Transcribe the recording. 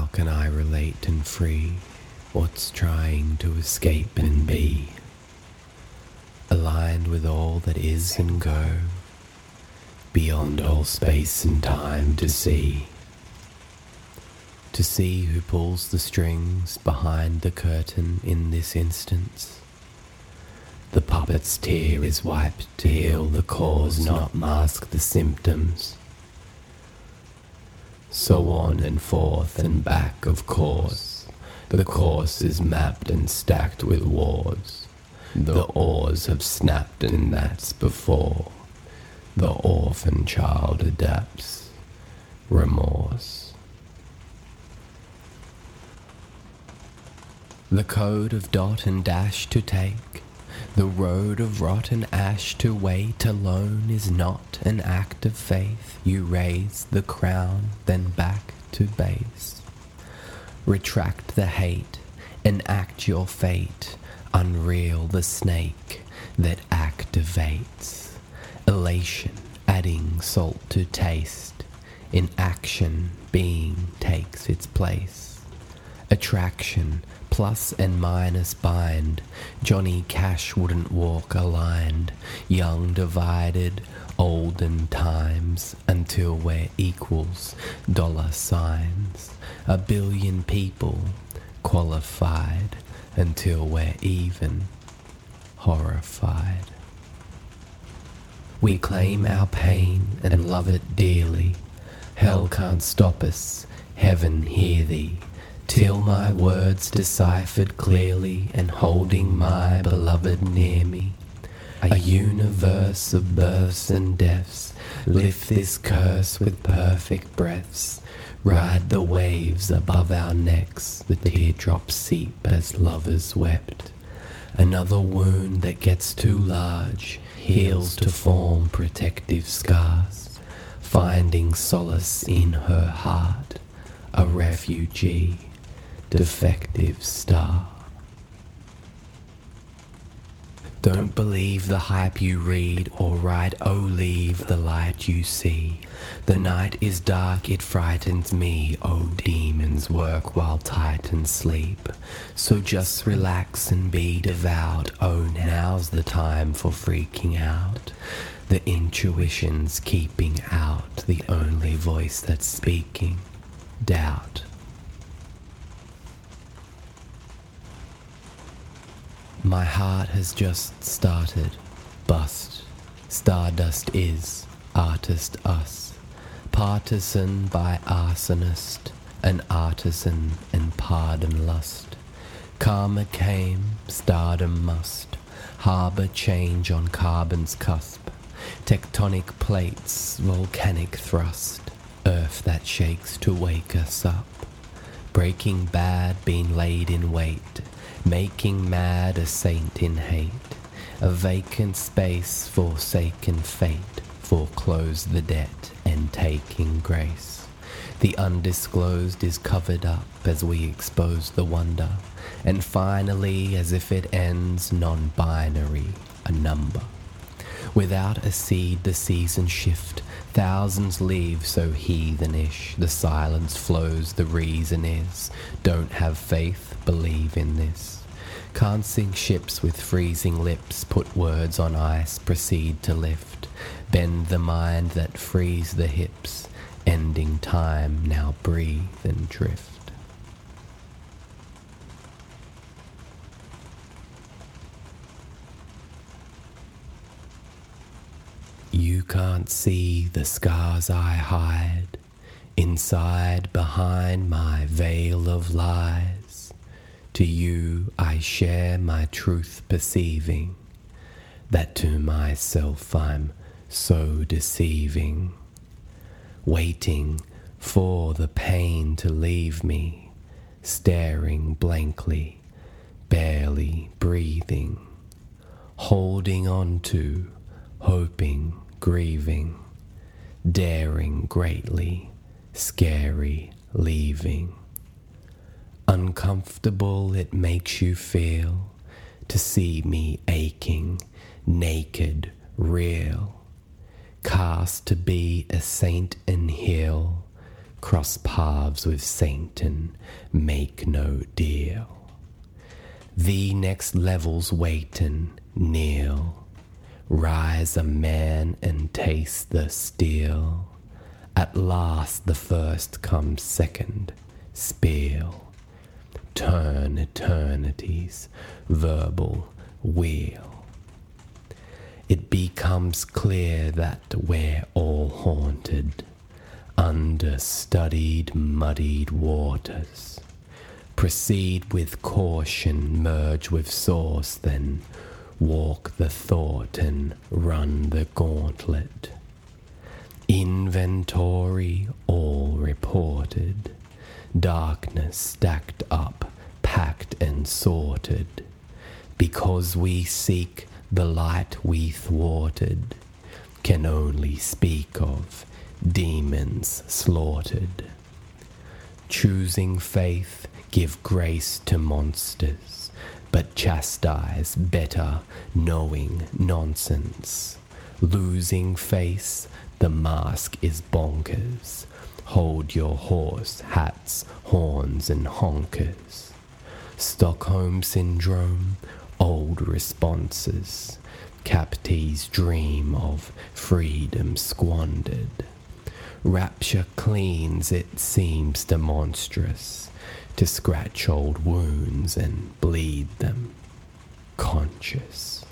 How can I relate and free what's trying to escape and be? Aligned with all that is and go, beyond all space and time to see. To see who pulls the strings behind the curtain in this instance. The puppet's tear is wiped to heal the cause, not mask the symptoms. So on and forth and back, of course. The course is mapped and stacked with wards. The oars have snapped and that's before. The orphan child adapts remorse. The code of dot and dash to take the road of rotten ash to wait alone is not an act of faith. You raise the crown, then back to base. Retract the hate, enact your fate. Unreal the snake that activates. Elation, adding salt to taste. In action, being takes its place. Attraction, plus and minus bind. Johnny Cash wouldn't walk aligned, young divided, olden times, until we're equals, dollar signs. A billion people qualified until we're even, horrified. We claim our pain and love it dearly. Hell can't stop us, heaven hear thee till my words deciphered clearly and holding my beloved near me. A universe of births and deaths, lift this curse with perfect breaths. Ride the waves above our necks, the teardrops seep as lovers wept. Another wound that gets too large heals to form protective scars, finding solace in her heart, a refugee defective star. Don't believe the hype you read or write, oh leave the light you see. The night is dark, it frightens me, oh demons work while titans sleep. So just relax and be devout, oh now's the time for freaking out. The intuition's keeping out, the only voice that's speaking, doubt. My heart has just started. Bust. Stardust is. Artist us. Partisan by arsonist. An artisan in pardon lust. Karma came, stardom must. Harbour change on carbon's cusp. Tectonic plates, volcanic thrust. Earth that shakes to wake us up. Breaking bad, being laid in wait making mad a saint in hate, a vacant space, forsaken fate, foreclose the debt and taking grace. The undisclosed is covered up as we expose the wonder, and finally, as if it ends non binary, a number. Without a seed, the seasons shift, thousands leave so heathenish. The silence flows, the reason is don't have faith, believe in this. Can't sink ships with freezing lips, put words on ice, proceed to lift, bend the mind that frees the hips, ending time, now breathe and drift. You can't see the scars I hide inside behind my veil of lies. To you I share my truth perceiving that to myself I'm so deceiving, waiting for the pain to leave me, staring blankly, barely breathing, holding on to, hoping, grieving, daring greatly, scary, leaving. Uncomfortable it makes you feel to see me aching, naked, real, cast to be a saint and heal, cross paths with Satan, make no deal. The next level's waitin', kneel, rise a man and taste the steel. At last the first comes second, spiel, turn eternity's verbal wheel. It becomes clear that we're all haunted under studied, muddied waters. Proceed with caution, merge with source, then walk the thought and run the gauntlet. Inventory all reported, darkness stacked up, packed and sorted. Because we seek the light we thwarted, can only speak of demons slaughtered. Choosing faith, give grace to monsters, but chastise better knowing nonsense. Losing face, the mask is bonkers. Hold your horse, hats, horns, and honkers. Stockholm Syndrome, old responses. Captives dream of freedom squandered. Rapture cleans, it seems demonstrous, to scratch old wounds and bleed them conscious.